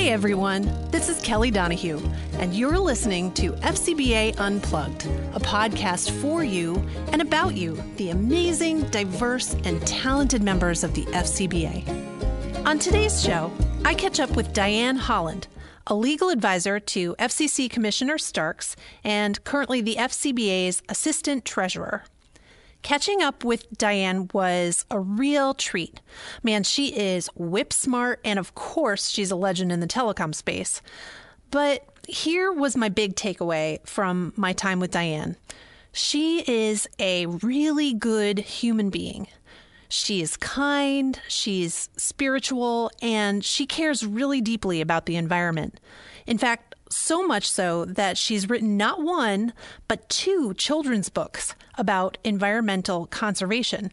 Hey everyone, this is Kelly Donahue, and you're listening to FCBA Unplugged, a podcast for you and about you, the amazing, diverse, and talented members of the FCBA. On today's show, I catch up with Diane Holland, a legal advisor to FCC Commissioner Starks and currently the FCBA's Assistant Treasurer. Catching up with Diane was a real treat. Man, she is whip smart, and of course, she's a legend in the telecom space. But here was my big takeaway from my time with Diane she is a really good human being. She is kind, she's spiritual, and she cares really deeply about the environment. In fact, so much so that she's written not one, but two children's books about environmental conservation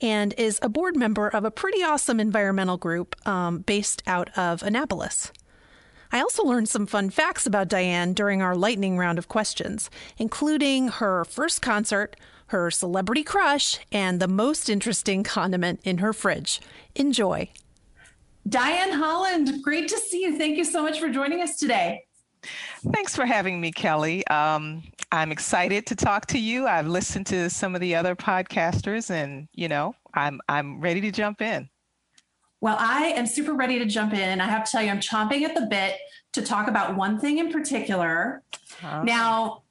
and is a board member of a pretty awesome environmental group um, based out of Annapolis. I also learned some fun facts about Diane during our lightning round of questions, including her first concert, her celebrity crush, and the most interesting condiment in her fridge. Enjoy. Diane Holland, great to see you. Thank you so much for joining us today. Thanks for having me, Kelly. Um, I'm excited to talk to you. I've listened to some of the other podcasters, and you know, I'm I'm ready to jump in. Well, I am super ready to jump in. I have to tell you, I'm chomping at the bit to talk about one thing in particular. Now,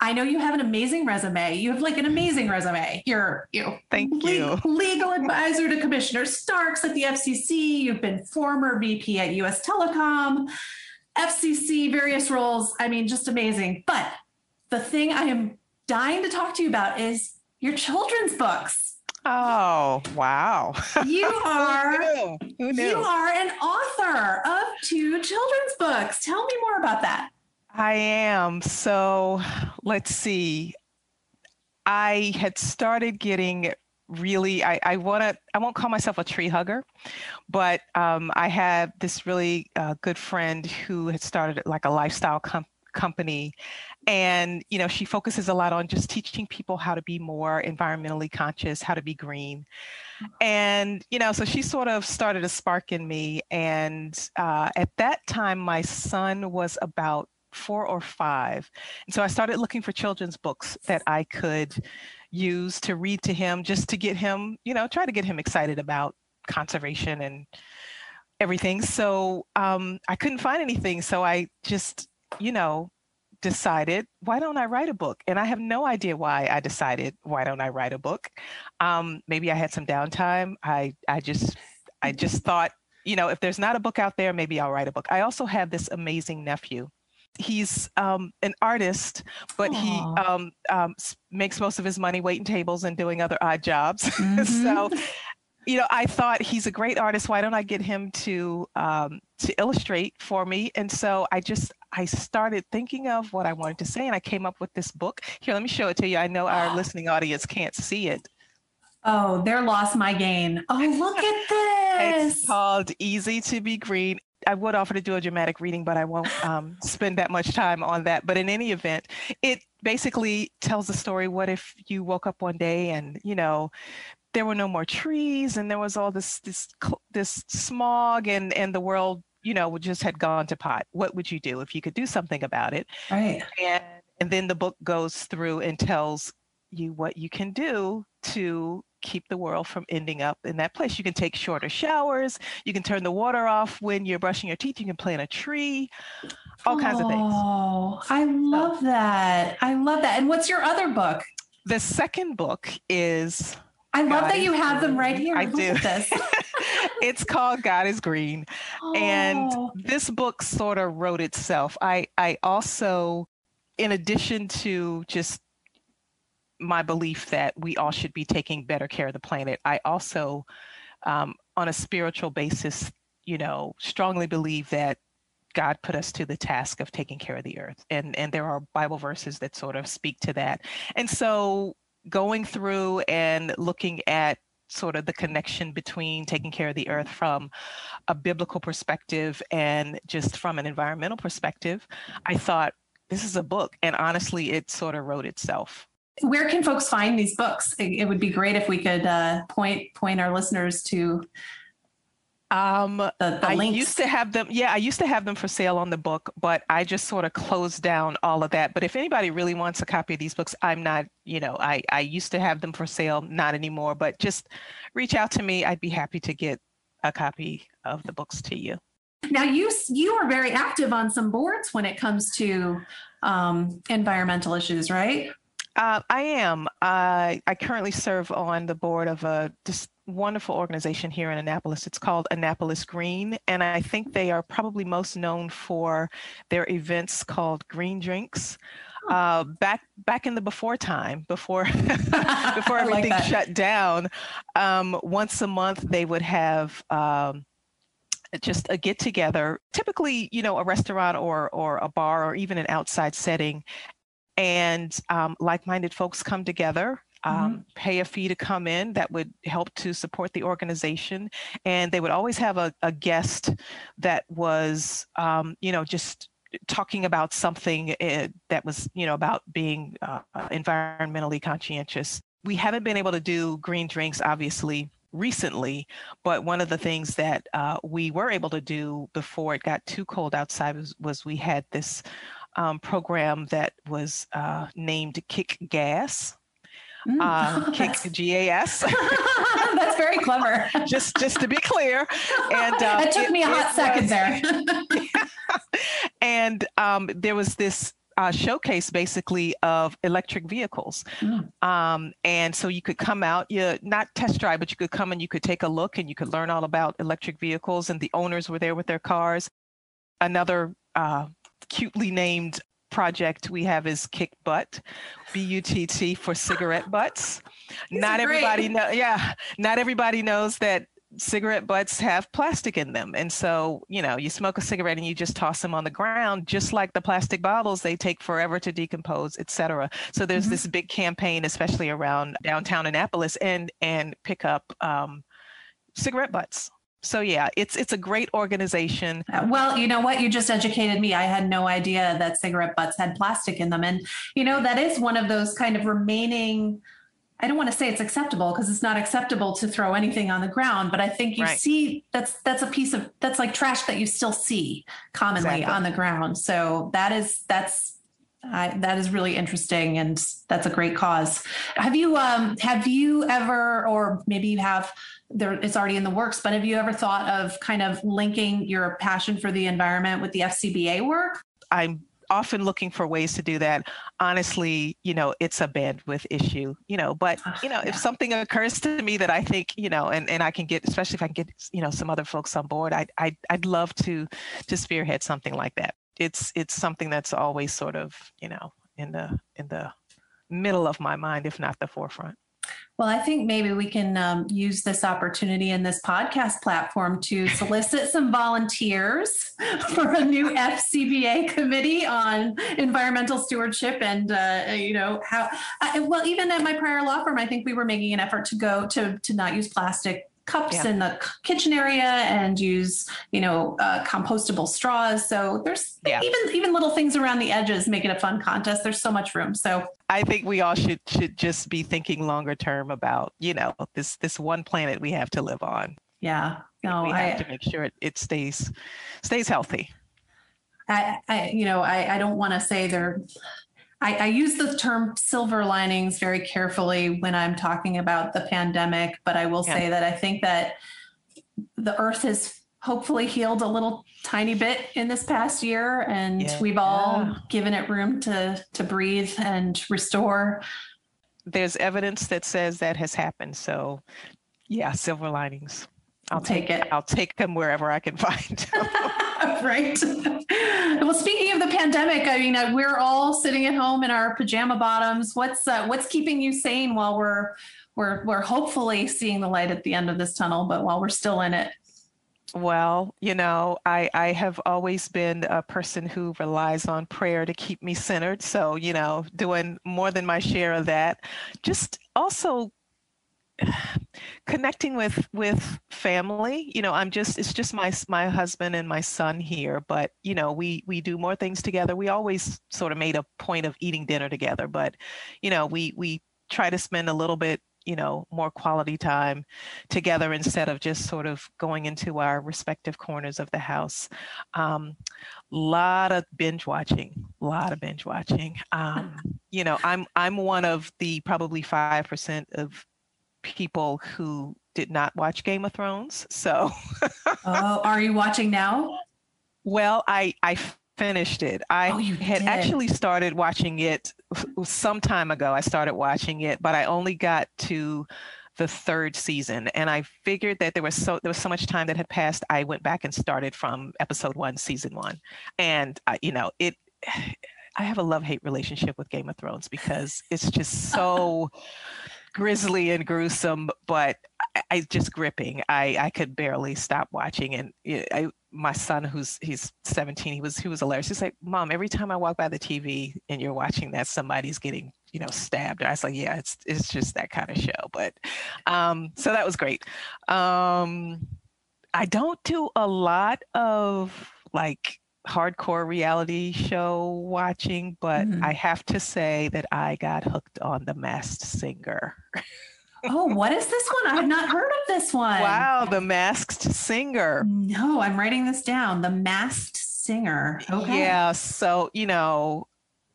I know you have an amazing resume. You have like an amazing resume. You're you thank you legal advisor to Commissioner Starks at the FCC. You've been former VP at US Telecom. FCC, various roles. I mean, just amazing. But the thing I am dying to talk to you about is your children's books. Oh, wow. You are Who knew? Who knew? You are an author of two children's books. Tell me more about that. I am. So, let's see. I had started getting really i, I want to i won't call myself a tree hugger but um, i have this really uh, good friend who had started like a lifestyle com- company. And you know she focuses a lot on just teaching people how to be more environmentally conscious how to be green. And you know so she sort of started a spark in me. And uh, at that time my son was about four or five. And so i started looking for children's books that i could use to read to him just to get him, you know, try to get him excited about conservation and everything. So um, I couldn't find anything. So I just, you know, decided, why don't I write a book? And I have no idea why I decided, why don't I write a book? Um, maybe I had some downtime. I, I just, I just thought, you know, if there's not a book out there, maybe I'll write a book. I also have this amazing nephew he's um, an artist, but Aww. he um, um, makes most of his money waiting tables and doing other odd jobs. Mm-hmm. so, you know, I thought he's a great artist. Why don't I get him to um, to illustrate for me? And so I just I started thinking of what I wanted to say, and I came up with this book. Here, let me show it to you. I know our listening audience can't see it. Oh, they're lost my gain. Oh, look at this. It's called Easy to Be Green. I would offer to do a dramatic reading, but I won't um, spend that much time on that. But in any event, it basically tells the story. What if you woke up one day and you know there were no more trees and there was all this this this smog and and the world you know just had gone to pot. What would you do if you could do something about it? Right. And and then the book goes through and tells you what you can do to keep the world from ending up in that place. You can take shorter showers. You can turn the water off when you're brushing your teeth. You can plant a tree, all oh, kinds of things. Oh, I love so, that. I love that. And what's your other book? The second book is. I love God that you have them right here. I Look do. it's called God is Green. Oh. And this book sort of wrote itself. I, I also, in addition to just my belief that we all should be taking better care of the planet. I also, um, on a spiritual basis, you know, strongly believe that God put us to the task of taking care of the earth. And, and there are Bible verses that sort of speak to that. And so going through and looking at sort of the connection between taking care of the earth from a biblical perspective and just from an environmental perspective, I thought this is a book. And honestly, it sort of wrote itself where can folks find these books? It, it would be great if we could uh, point point our listeners to Um, the, the I used to have them. Yeah, I used to have them for sale on the book, but I just sort of closed down all of that. But if anybody really wants a copy of these books, I'm not. You know, I I used to have them for sale, not anymore. But just reach out to me. I'd be happy to get a copy of the books to you. Now you you are very active on some boards when it comes to um, environmental issues, right? Uh, I am. I currently serve on the board of a just wonderful organization here in Annapolis. It's called Annapolis Green, and I think they are probably most known for their events called Green Drinks. Uh, back back in the before time, before before everything like shut down, um, once a month they would have. Um, just a get together, typically, you know, a restaurant or or a bar or even an outside setting, and um, like-minded folks come together um, mm-hmm. pay a fee to come in that would help to support the organization and they would always have a, a guest that was um, you know just talking about something uh, that was you know about being uh, environmentally conscientious we haven't been able to do green drinks obviously recently but one of the things that uh, we were able to do before it got too cold outside was, was we had this um, program that was uh, named Kick Gas. Mm. Uh, kick GAS. That's very clever. just just to be clear, and uh, it took it, me a hot second was, there. and um, there was this uh, showcase basically of electric vehicles. Mm. Um, and so you could come out, you not test drive, but you could come and you could take a look and you could learn all about electric vehicles. And the owners were there with their cars. Another uh, cutely named project we have is Kick Butt, B U T T for cigarette butts. Not everybody know yeah, not everybody knows that cigarette butts have plastic in them. And so, you know, you smoke a cigarette and you just toss them on the ground, just like the plastic bottles, they take forever to decompose, et cetera. So there's mm-hmm. this big campaign, especially around downtown Annapolis and and pick up um, cigarette butts so yeah, it's it's a great organization. Uh, well, you know what? You just educated me. I had no idea that cigarette butts had plastic in them, and you know that is one of those kind of remaining. I don't want to say it's acceptable because it's not acceptable to throw anything on the ground, but I think you right. see that's that's a piece of that's like trash that you still see commonly exactly. on the ground. So that is that's I, that is really interesting, and that's a great cause. Have you um, have you ever, or maybe you have, there it's already in the works, but have you ever thought of kind of linking your passion for the environment with the FCBA work? I'm often looking for ways to do that. Honestly, you know, it's a bandwidth issue, you know, but you know, yeah. if something occurs to me that I think, you know, and, and I can get, especially if I can get, you know, some other folks on board, I, I, I'd love to, to spearhead something like that it's it's something that's always sort of you know in the in the middle of my mind if not the forefront well, I think maybe we can um, use this opportunity in this podcast platform to solicit some volunteers for a new FCBA committee on environmental stewardship. And, uh, you know, how, I, well, even at my prior law firm, I think we were making an effort to go to, to not use plastic cups yeah. in the kitchen area and use you know uh, compostable straws. So there's yeah. even even little things around the edges make it a fun contest. There's so much room. So i think we all should should just be thinking longer term about you know this this one planet we have to live on. Yeah. No we have I, to make sure it, it stays stays healthy. I, I you know I, I don't want to say they're I, I, use the term silver linings very carefully when I'm talking about the pandemic, but I will yeah. say that I think that the earth has hopefully healed a little tiny bit in this past year and yeah. we've all yeah. given it room to to breathe and restore there's evidence that says that has happened so yeah silver linings I'll take, take, it. I'll take them wherever I can find. right. well, speaking of the pandemic, I mean, uh, we're all sitting at home in our pajama bottoms. What's uh, what's keeping you sane while we're we're we're hopefully seeing the light at the end of this tunnel, but while we're still in it? Well, you know, I, I have always been a person who relies on prayer to keep me centered. So, you know, doing more than my share of that. Just also connecting with with family you know i'm just it's just my my husband and my son here but you know we we do more things together we always sort of made a point of eating dinner together but you know we we try to spend a little bit you know, more quality time together instead of just sort of going into our respective corners of the house. A um, lot of binge watching, a lot of binge watching. Um, you know, I'm I'm one of the probably five percent of people who did not watch Game of Thrones. So, oh, are you watching now? Well, I I finished it. I oh, had did. actually started watching it some time ago. I started watching it, but I only got to the third season and I figured that there was so there was so much time that had passed. I went back and started from episode 1 season 1. And uh, you know, it I have a love-hate relationship with Game of Thrones because it's just so grisly and gruesome, but I, I, just gripping. I I could barely stop watching, and I, my son, who's he's 17, he was he was hilarious. He's like, "Mom, every time I walk by the TV and you're watching that, somebody's getting you know stabbed." I was like, "Yeah, it's it's just that kind of show." But um, so that was great. Um, I don't do a lot of like hardcore reality show watching, but mm-hmm. I have to say that I got hooked on The Masked Singer. oh, what is this one? I have not heard of this one. Wow, The Masked Singer. No, I'm writing this down. The Masked Singer. Okay. Yeah. So, you know,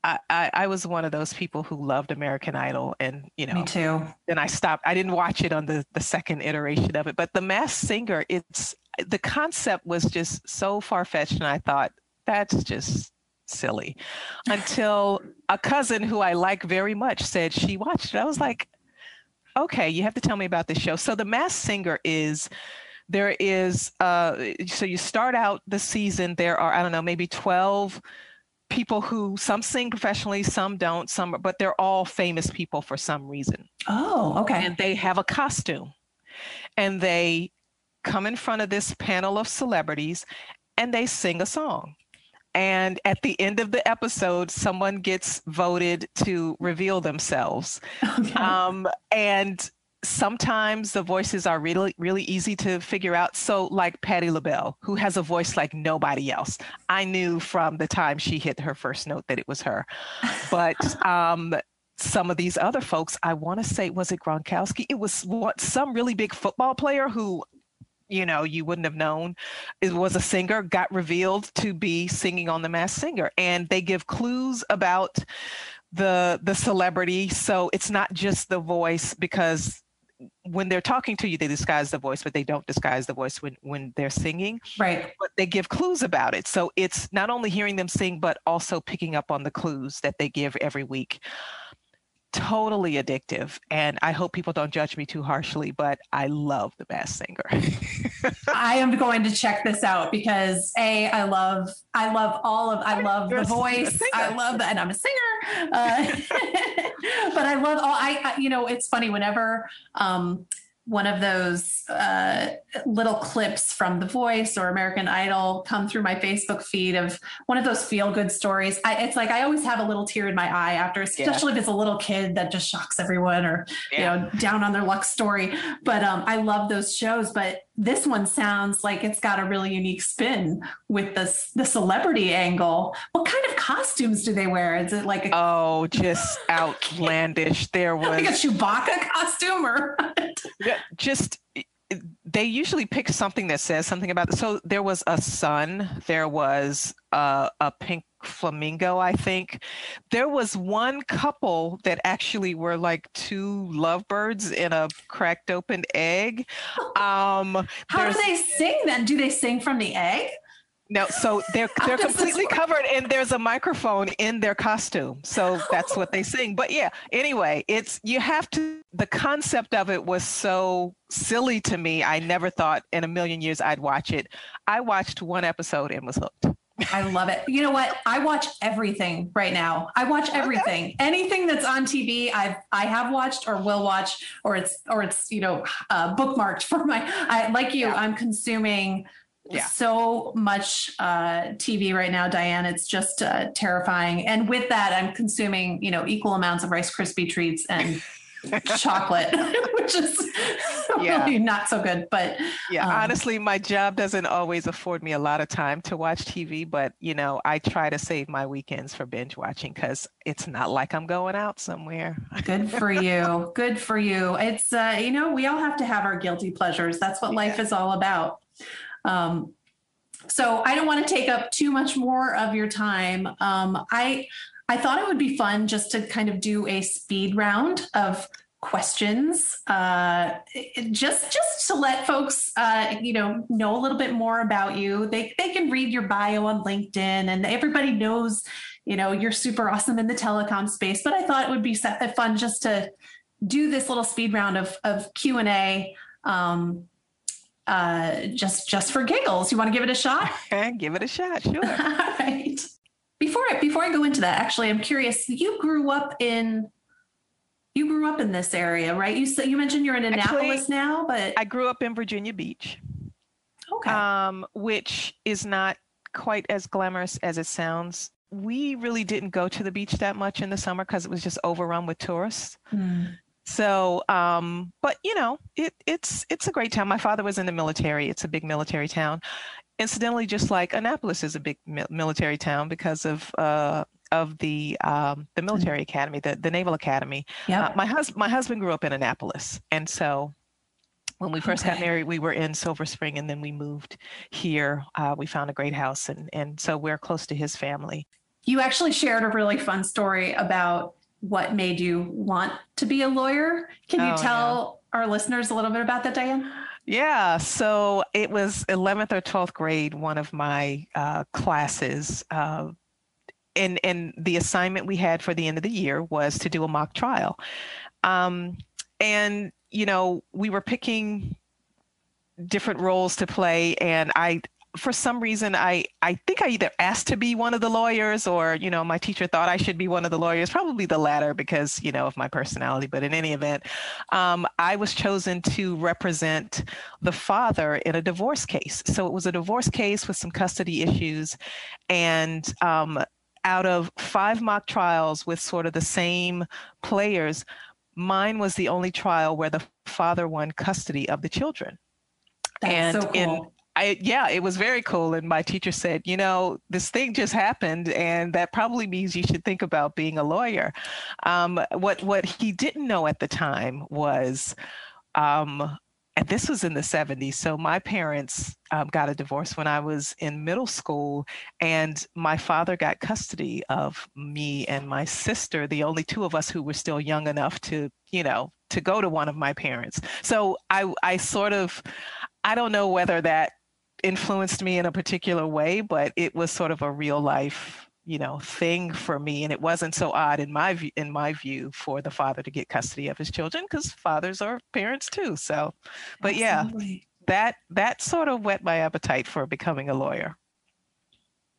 I, I, I, was one of those people who loved American Idol, and you know, me too. Then I stopped. I didn't watch it on the the second iteration of it, but the Masked Singer, it's the concept was just so far fetched, and I thought that's just silly. Until a cousin who I like very much said she watched it. I was like, okay, you have to tell me about this show. So the Masked Singer is there is uh so you start out the season there are i don't know maybe 12 people who some sing professionally some don't some but they're all famous people for some reason oh okay and they have a costume and they come in front of this panel of celebrities and they sing a song and at the end of the episode, someone gets voted to reveal themselves. Okay. Um, and sometimes the voices are really, really easy to figure out. So, like Patti LaBelle, who has a voice like nobody else. I knew from the time she hit her first note that it was her. But um, some of these other folks, I want to say, was it Gronkowski? It was what some really big football player who you know you wouldn't have known it was a singer got revealed to be singing on the masked singer. And they give clues about the the celebrity. So it's not just the voice because when they're talking to you they disguise the voice but they don't disguise the voice when when they're singing. Right. But they give clues about it. So it's not only hearing them sing but also picking up on the clues that they give every week totally addictive and i hope people don't judge me too harshly but i love the masked singer. I am going to check this out because a i love i love all of i love You're the voice. I love that and i'm a singer. Uh, but i love all I, I you know it's funny whenever um one of those uh, little clips from The Voice or American Idol come through my Facebook feed of one of those feel good stories. I, it's like I always have a little tear in my eye after, especially yeah. if it's a little kid that just shocks everyone or yeah. you know down on their luck story. But um, I love those shows. But this one sounds like it's got a really unique spin with the the celebrity angle. What kind of costumes do they wear? Is it like a- oh, just outlandish? There was like a Chewbacca costume or just eh, they usually pick something that says something about it. So there was a sun, there was a, a, pink flamingo, I think. There was one couple that actually were like two lovebirds in a cracked open egg. Um, How do they sing then? Do they sing from the egg? No, so they're they're completely covered and there's a microphone in their costume. So that's what they sing. But yeah, anyway, it's you have to the concept of it was so silly to me. I never thought in a million years I'd watch it. I watched one episode and was hooked. I love it. You know what? I watch everything right now. I watch everything. Okay. Anything that's on TV, I've I have watched or will watch, or it's or it's you know uh, bookmarked for my. I like you. Yeah. I'm consuming yeah. so much uh, TV right now, Diane. It's just uh, terrifying. And with that, I'm consuming, you know, equal amounts of Rice Krispie treats and chocolate, which is yeah. really not so good. But yeah, um, honestly, my job doesn't always afford me a lot of time to watch TV, but you know, I try to save my weekends for binge watching because it's not like I'm going out somewhere. good for you. Good for you. It's uh, you know, we all have to have our guilty pleasures. That's what yeah. life is all about. Um, so I don't want to take up too much more of your time. Um, I I thought it would be fun just to kind of do a speed round of questions uh, just just to let folks uh, you know know a little bit more about you. They they can read your bio on linkedin and everybody knows you know you're super awesome in the telecom space but i thought it would be fun just to do this little speed round of of q&a um, uh, just just for giggles. You want to give it a shot? Give it a shot sure. All right before I, before I go into that actually i'm curious you grew up in you grew up in this area, right? You said you mentioned you're in Annapolis Actually, now, but I grew up in Virginia Beach. Okay. Um, which is not quite as glamorous as it sounds. We really didn't go to the beach that much in the summer because it was just overrun with tourists. Mm. So, um, but you know, it, it's it's a great town. My father was in the military. It's a big military town. Incidentally, just like Annapolis is a big military town because of uh, of the um, the military academy, the, the Naval Academy. Yeah. Uh, my husband my husband grew up in Annapolis, and so when we first okay. got married, we were in Silver Spring, and then we moved here. Uh, we found a great house, and and so we're close to his family. You actually shared a really fun story about what made you want to be a lawyer. Can you oh, tell yeah. our listeners a little bit about that, Diane? Yeah, so it was 11th or 12th grade, one of my uh, classes. Uh, and and the assignment we had for the end of the year was to do a mock trial um, and you know we were picking different roles to play and i for some reason i i think i either asked to be one of the lawyers or you know my teacher thought i should be one of the lawyers probably the latter because you know of my personality but in any event um, i was chosen to represent the father in a divorce case so it was a divorce case with some custody issues and um, out of five mock trials with sort of the same players, mine was the only trial where the father won custody of the children. That's and so cool. in I yeah, it was very cool. And my teacher said, you know, this thing just happened, and that probably means you should think about being a lawyer. Um, what what he didn't know at the time was um, and this was in the 70s. So my parents um, got a divorce when I was in middle school, and my father got custody of me and my sister, the only two of us who were still young enough to, you know, to go to one of my parents. So I, I sort of, I don't know whether that influenced me in a particular way, but it was sort of a real life you know thing for me and it wasn't so odd in my view in my view for the father to get custody of his children because fathers are parents too so but Absolutely. yeah that that sort of whet my appetite for becoming a lawyer.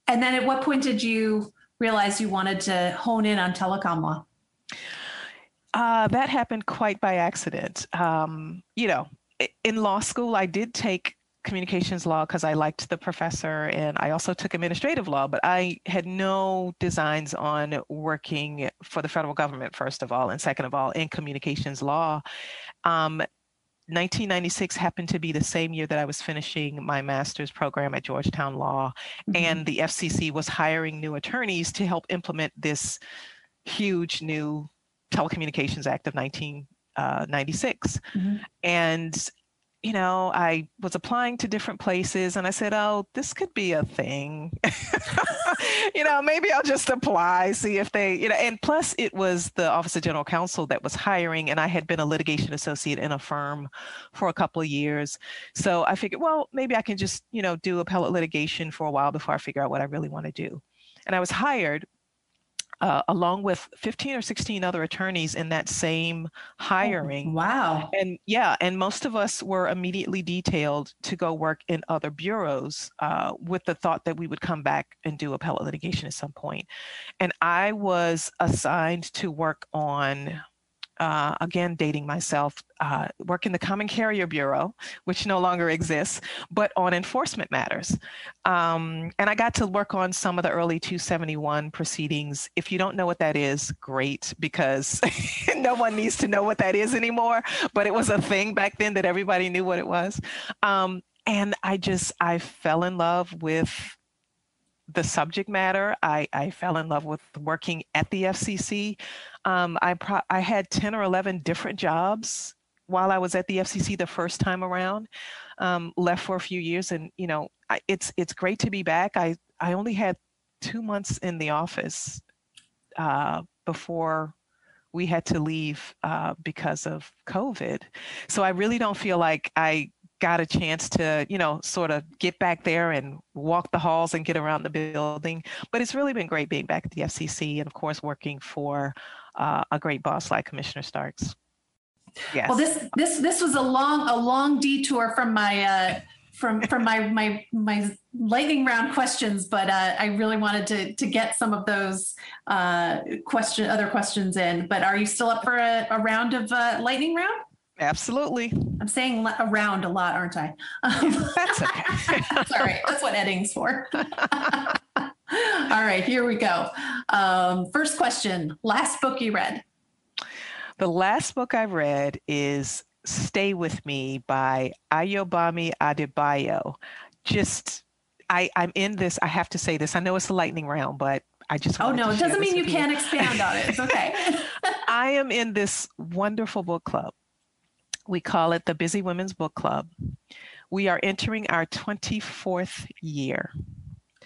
And then at what point did you realize you wanted to hone in on telecom law? Uh, that happened quite by accident. Um, you know in law school i did take communications law because I liked the professor and I also took administrative law, but I had no designs on working for the federal government, first of all, and second of all, in communications law. Um, 1996 happened to be the same year that I was finishing my master's program at Georgetown Law, mm-hmm. and the FCC was hiring new attorneys to help implement this huge new Telecommunications Act of 1996. Uh, mm-hmm. And you know, I was applying to different places and I said, oh, this could be a thing. you know, maybe I'll just apply, see if they, you know, and plus it was the Office of General Counsel that was hiring and I had been a litigation associate in a firm for a couple of years. So I figured, well, maybe I can just, you know, do appellate litigation for a while before I figure out what I really want to do. And I was hired uh, along with 15 or 16 other attorneys in that same oh, hiring. Oh, wow. And yeah, and most of us were immediately detailed to go work in other bureaus uh, with the thought that we would come back and do appellate litigation at some point. And I was assigned to work on uh, again, dating myself, uh, work in the Common Carrier Bureau, which no longer exists, but on enforcement matters. Um, and I got to work on some of the early 271 proceedings. If you don't know what that is, great, because no one needs to know what that is anymore. But it was a thing back then that everybody knew what it was. Um, and I just, I fell in love with the subject matter. I, I fell in love with working at the FCC. Um, I, pro- I had 10 or 11 different jobs while I was at the FCC the first time around. Um, left for a few years, and you know, I, it's it's great to be back. I I only had two months in the office uh, before we had to leave uh, because of COVID. So I really don't feel like I got a chance to, you know, sort of get back there and walk the halls and get around the building. But it's really been great being back at the FCC and, of course, working for uh, a great boss like Commissioner Starks. Yes. Well, this this this was a long a long detour from my uh, from from my my my lightning round questions, but uh, I really wanted to to get some of those uh, question other questions in. But are you still up for a, a round of uh, lightning round? Absolutely. I'm saying around a lot, aren't I? that's okay. Sorry, that's what editing's for. All right, here we go. Um, first question Last book you read? The last book I read is Stay With Me by Ayobami Adebayo. Just, I, I'm in this, I have to say this. I know it's a lightning round, but I just Oh no, it doesn't mean you can't expand on it. It's okay. I am in this wonderful book club. We call it the Busy Women's Book Club. We are entering our 24th year.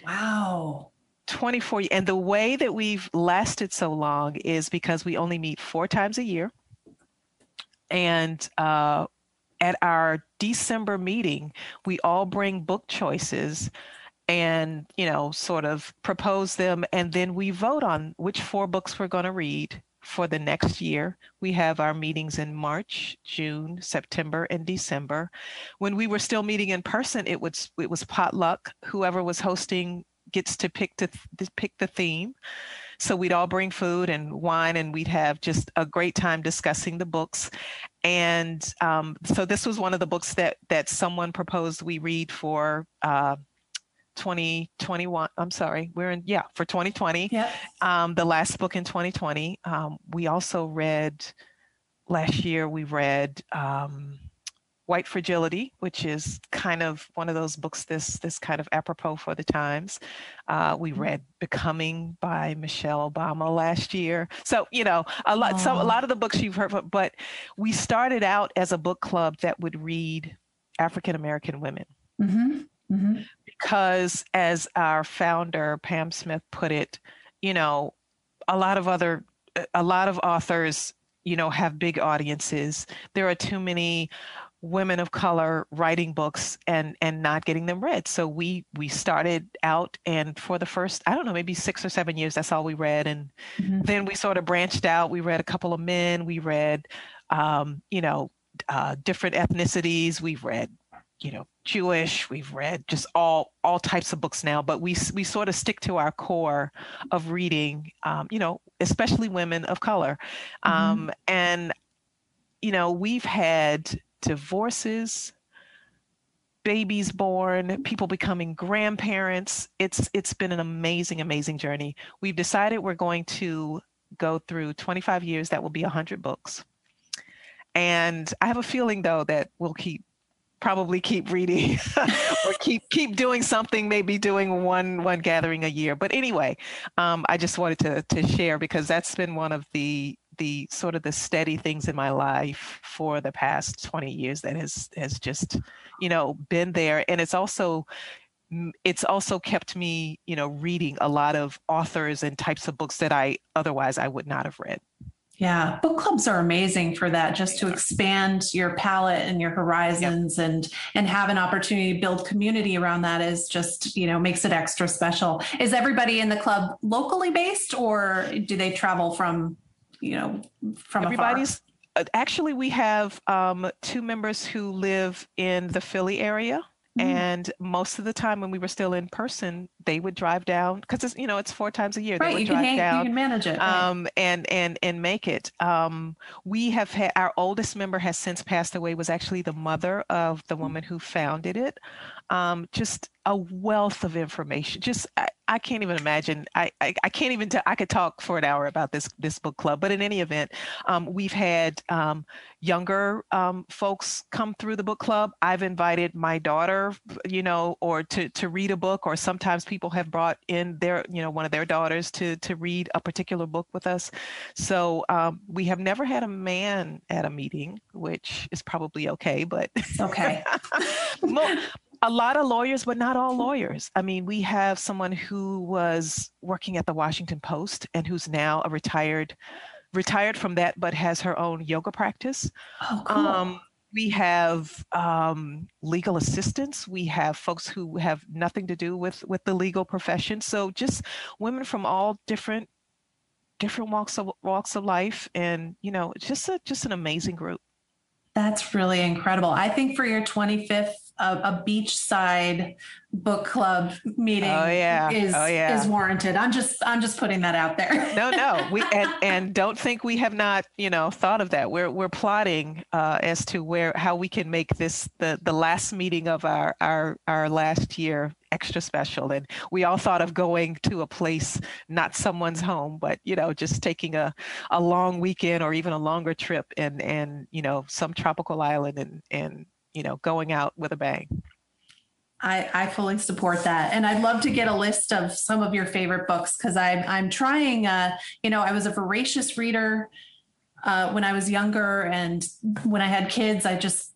Wow. 24 and the way that we've lasted so long is because we only meet four times a year and uh, at our december meeting we all bring book choices and you know sort of propose them and then we vote on which four books we're going to read for the next year we have our meetings in march june september and december when we were still meeting in person it was it was potluck whoever was hosting gets to pick to, pick the theme. So we'd all bring food and wine, and we'd have just a great time discussing the books. And um, so this was one of the books that that someone proposed we read for. Uh, 2021 i'm sorry we're in yeah for 2020 yeah um, the last book in 2020 um, we also read last year we read um, White Fragility, which is kind of one of those books this this kind of apropos for the times. Uh, we mm-hmm. read Becoming by Michelle Obama last year. So you know a lot. Aww. So a lot of the books you've heard, but we started out as a book club that would read African American women. Mm-hmm. Mm-hmm. Because, as our founder Pam Smith put it, you know, a lot of other, a lot of authors, you know, have big audiences. There are too many women of color writing books and and not getting them read. So we we started out and for the first i don't know maybe six or seven years that's all we read. And mm-hmm. then we sort of branched out. We read a couple of men. We read um, you know uh, different ethnicities. We've read you know jewish we've read just all all types of books now but we we sort of stick to our core of reading um, you know especially women of color mm-hmm. um, and you know we've had divorces, babies born, people becoming grandparents. It's it's been an amazing, amazing journey. We've decided we're going to go through 25 years. That will be 100 books. And I have a feeling though that we'll keep probably keep reading or keep keep doing something maybe doing one one gathering a year. But anyway um, i just wanted to to share because that's been one of the the sort of the steady things in my life for the past 20 years that has has just you know been there. And it's also it's also kept me you know reading a lot of authors and types of books that i otherwise i would not have read yeah, book clubs are amazing for that, just to expand your palette and your horizons yep. and and have an opportunity to build community around that is just, you know, makes it extra special. Is everybody in the club locally based or do they travel from you know, from everybody's. Afar? Uh, actually, we have um, two members who live in the Philly area, Mm-hmm. And most of the time when we were still in person, they would drive down because it's you know it's four times a year. Right, they would you drive can hang, down, you can manage it. Right. um, and and and make it. Um, we have had our oldest member has since passed away. Was actually the mother of the woman who founded it. Um, just a wealth of information. Just I, I can't even imagine. I, I, I can't even. T- I could talk for an hour about this this book club. But in any event, um, we've had um, younger um, folks come through the book club. I've invited my daughter, you know, or to to read a book. Or sometimes people have brought in their, you know, one of their daughters to to read a particular book with us. So um, we have never had a man at a meeting, which is probably okay. But okay. a lot of lawyers, but not all lawyers. I mean, we have someone who was working at the Washington Post and who's now a retired retired from that, but has her own yoga practice. Oh, cool. Um, we have um, legal assistants. We have folks who have nothing to do with with the legal profession. So just women from all different different walks of walks of life, and you know, just a just an amazing group. That's really incredible. I think for your 25th a, a beachside book club meeting oh, yeah. is oh, yeah. is warranted. I'm just I'm just putting that out there. no, no. We and, and don't think we have not, you know, thought of that. We're we're plotting uh, as to where how we can make this the the last meeting of our our our last year extra special and we all thought of going to a place not someone's home but you know just taking a, a long weekend or even a longer trip and and you know some tropical island and and you know, going out with a bang. I, I fully support that. And I'd love to get a list of some of your favorite books because I'm, I'm trying, uh, you know, I was a voracious reader uh, when I was younger. And when I had kids, I just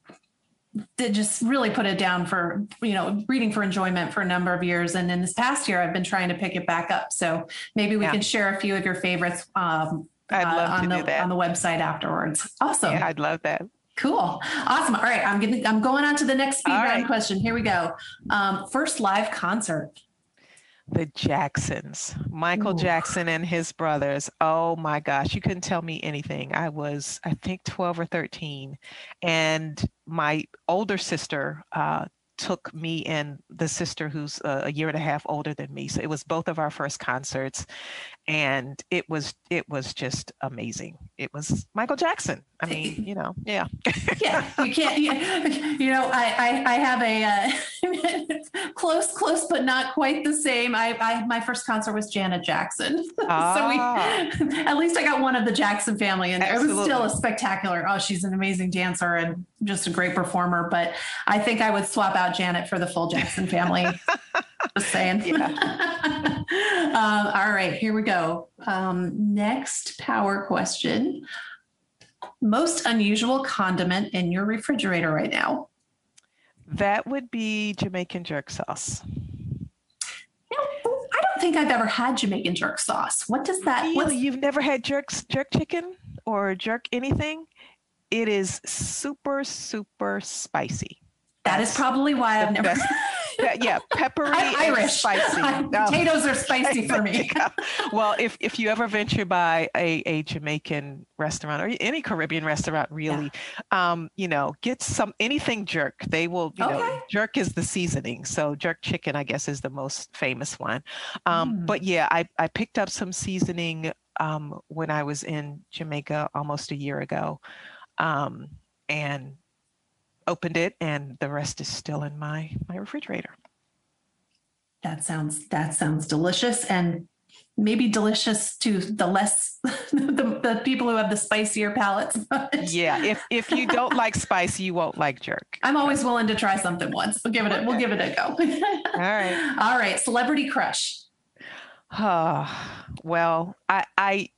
did just really put it down for, you know, reading for enjoyment for a number of years. And in this past year, I've been trying to pick it back up. So maybe we yeah. can share a few of your favorites um, I'd love uh, on, to the, do that. on the website afterwards. Awesome. Yeah, I'd love that. Cool. Awesome. All right. I'm getting, I'm going on to the next speed round right. question. Here we go. Um, first live concert. The Jacksons, Michael Ooh. Jackson and his brothers. Oh my gosh, you couldn't tell me anything. I was, I think, 12 or 13. And my older sister uh, took me and the sister who's a year and a half older than me. So it was both of our first concerts and it was it was just amazing. It was Michael Jackson. I mean, you know, yeah. yeah, you can't. You, know, I, I, I have a uh, close, close, but not quite the same. I, I my first concert was Janet Jackson, ah. so we ah. at least I got one of the Jackson family, and Absolutely. it was still a spectacular. Oh, she's an amazing dancer and just a great performer. But I think I would swap out Janet for the full Jackson family. Just saying. Yeah. um, all right, here we go. Um, next power question. Most unusual condiment in your refrigerator right now? That would be Jamaican jerk sauce. You know, I don't think I've ever had Jamaican jerk sauce. What does that? Really? You've never had jerk jerk chicken or jerk anything? It is super super spicy. That That's probably why I've never. yeah, peppery I'm Irish. spicy. Potatoes are spicy for me. well, if if you ever venture by a, a Jamaican restaurant or any Caribbean restaurant, really, yeah. um, you know, get some anything jerk. They will, you okay. know, jerk is the seasoning. So jerk chicken, I guess, is the most famous one. Um, mm. But yeah, I I picked up some seasoning um, when I was in Jamaica almost a year ago. Um, and opened it and the rest is still in my my refrigerator. That sounds that sounds delicious and maybe delicious to the less the, the people who have the spicier palates yeah if if you don't like spice you won't like jerk. I'm always willing to try something once. We'll give it a, we'll give it a go. All right. All right celebrity crush. Oh well i i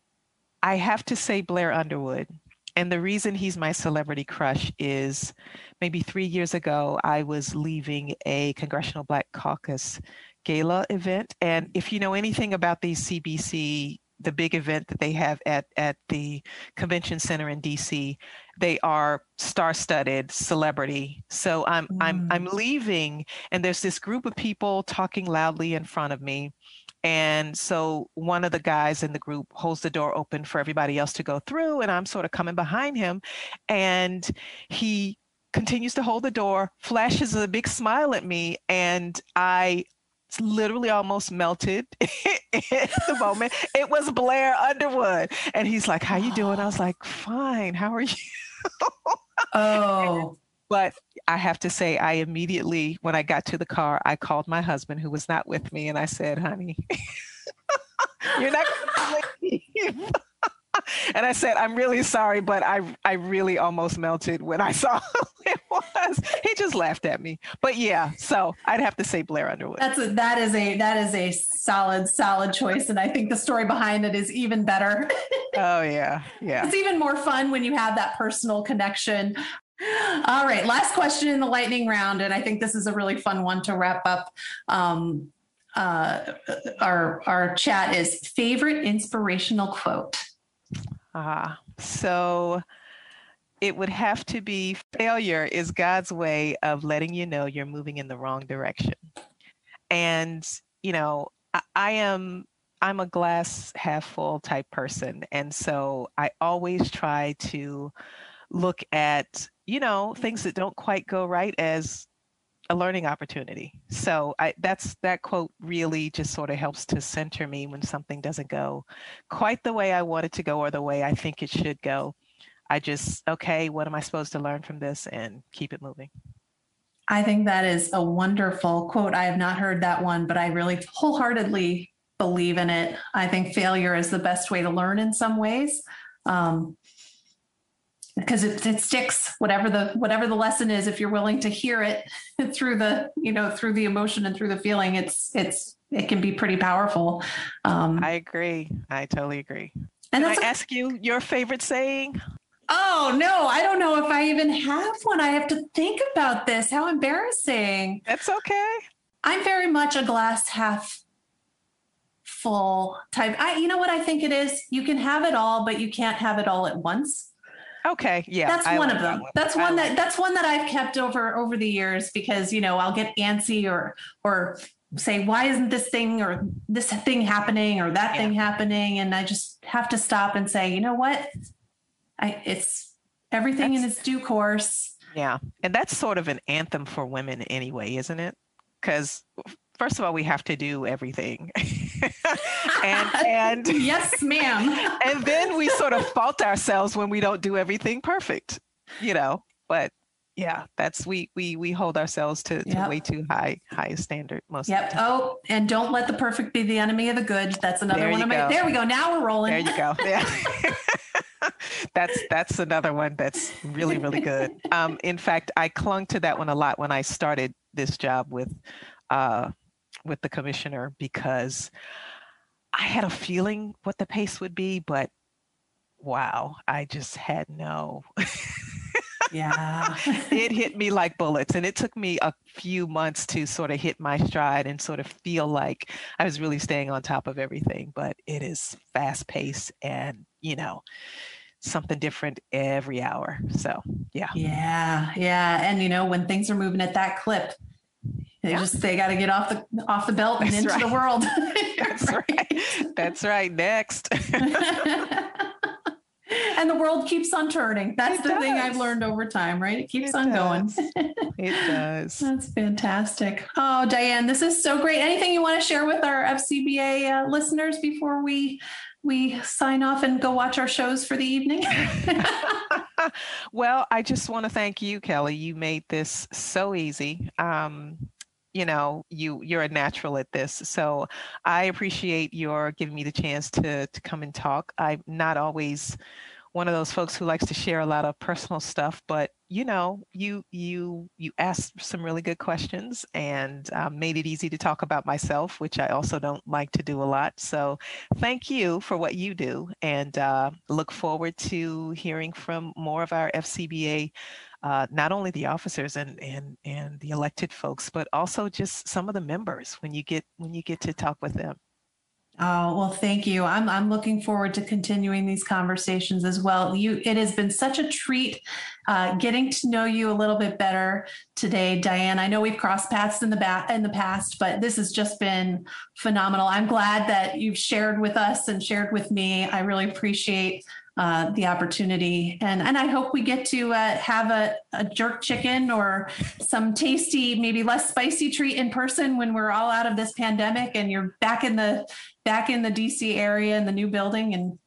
i have to say blair underwood and the reason he's my celebrity crush is maybe three years ago, I was leaving a Congressional Black Caucus gala event. And if you know anything about the CBC, the big event that they have at, at the convention center in DC, they are star-studded celebrity. So I'm mm. I'm I'm leaving and there's this group of people talking loudly in front of me and so one of the guys in the group holds the door open for everybody else to go through. And I'm sort of coming behind him. And he continues to hold the door, flashes a big smile at me, and I literally almost melted in the moment. It was Blair Underwood. And he's like, How you doing? I was like, Fine. How are you? oh. But I have to say, I immediately, when I got to the car, I called my husband who was not with me and I said, honey, you're not going to leave. and I said, I'm really sorry, but I I really almost melted when I saw who it was. He just laughed at me. But yeah, so I'd have to say Blair Underwood. That's a, that is a that is a solid solid choice, and I think the story behind it is even better. oh yeah, yeah. It's even more fun when you have that personal connection. All right, last question in the lightning round, and I think this is a really fun one to wrap up. Um, uh, our our chat is favorite inspirational quote. Ah, so it would have to be failure is God's way of letting you know you're moving in the wrong direction. And, you know, I, I am I'm a glass half full type person. And so I always try to look at, you know, things that don't quite go right as a learning opportunity. So I, that's that quote really just sort of helps to center me when something doesn't go quite the way I want it to go or the way I think it should go. I just okay, what am I supposed to learn from this and keep it moving. I think that is a wonderful quote. I have not heard that one, but I really wholeheartedly believe in it. I think failure is the best way to learn in some ways. Um, because it, it sticks whatever the whatever the lesson is if you're willing to hear it through the you know through the emotion and through the feeling it's it's it can be pretty powerful um, i agree. I totally agree. And can i ask you your favorite saying? Oh no i don't know if i even have one. I have to think about this. How embarrassing. That's okay. I'm very much a glass half full type. I you know what i think it is? You can have it all but you can't have it all at once Okay, yeah. That's I one of them. That one. That's one that that's one that I've kept over over the years because, you know, I'll get antsy or or say why isn't this thing or this thing happening or that yeah. thing happening and I just have to stop and say, you know what? I it's everything that's, in its due course. Yeah. And that's sort of an anthem for women anyway, isn't it? Cuz first of all, we have to do everything. and and yes, ma'am. and then we sort of fault ourselves when we don't do everything perfect, you know. But yeah, that's we we we hold ourselves to, to yep. way too high high standard most. Yep. Oh, and don't let the perfect be the enemy of the good. That's another there one of my. There we go. Now we're rolling. There you go. Yeah. that's that's another one that's really really good. Um, in fact, I clung to that one a lot when I started this job with uh, with the commissioner because I had a feeling what the pace would be, but wow, I just had no. yeah. it hit me like bullets. And it took me a few months to sort of hit my stride and sort of feel like I was really staying on top of everything. But it is fast paced and, you know, something different every hour. So, yeah. Yeah. Yeah. And, you know, when things are moving at that clip, they yeah. just they got to get off the off the belt and into right. the world. That's right. That's right. Next. and the world keeps on turning. That's it the does. thing I've learned over time, right? It keeps it on does. going. it does. That's fantastic. Oh, Diane, this is so great. Anything you want to share with our FCBA uh, listeners before we we sign off and go watch our shows for the evening? well, I just want to thank you, Kelly. You made this so easy. Um, you know you you're a natural at this so i appreciate your giving me the chance to to come and talk. I'm not always one of those folks who likes to share a lot of personal stuff but you know you you you asked some really good questions and um, made it easy to talk about myself which i also don't like to do a lot so thank you for what you do and uh, look forward to hearing from more of our fcba uh, not only the officers and and and the elected folks, but also just some of the members when you get when you get to talk with them. Oh, well, thank you. I'm I'm looking forward to continuing these conversations as well. You it has been such a treat uh, getting to know you a little bit better today, Diane. I know we've crossed paths in the back in the past, but this has just been phenomenal. I'm glad that you've shared with us and shared with me. I really appreciate uh, the opportunity. And and I hope we get to uh, have a, a jerk chicken or some tasty, maybe less spicy treat in person when we're all out of this pandemic and you're back in the back in the DC area in the new building, and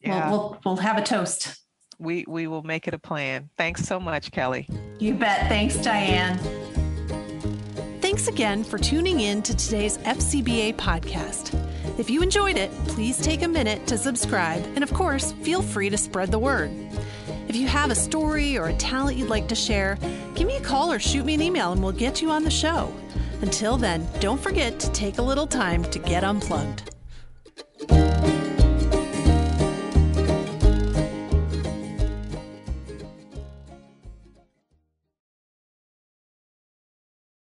Yeah. we'll, we'll we'll have a toast. We we will make it a plan. Thanks so much, Kelly. You bet. Thanks, Diane. Thanks again for tuning in to today's FCBA podcast. If you enjoyed it, please take a minute to subscribe, and of course, feel free to spread the word. If you have a story or a talent you'd like to share, give me a call or shoot me an email and we'll get you on the show. Until then, don't forget to take a little time to get unplugged.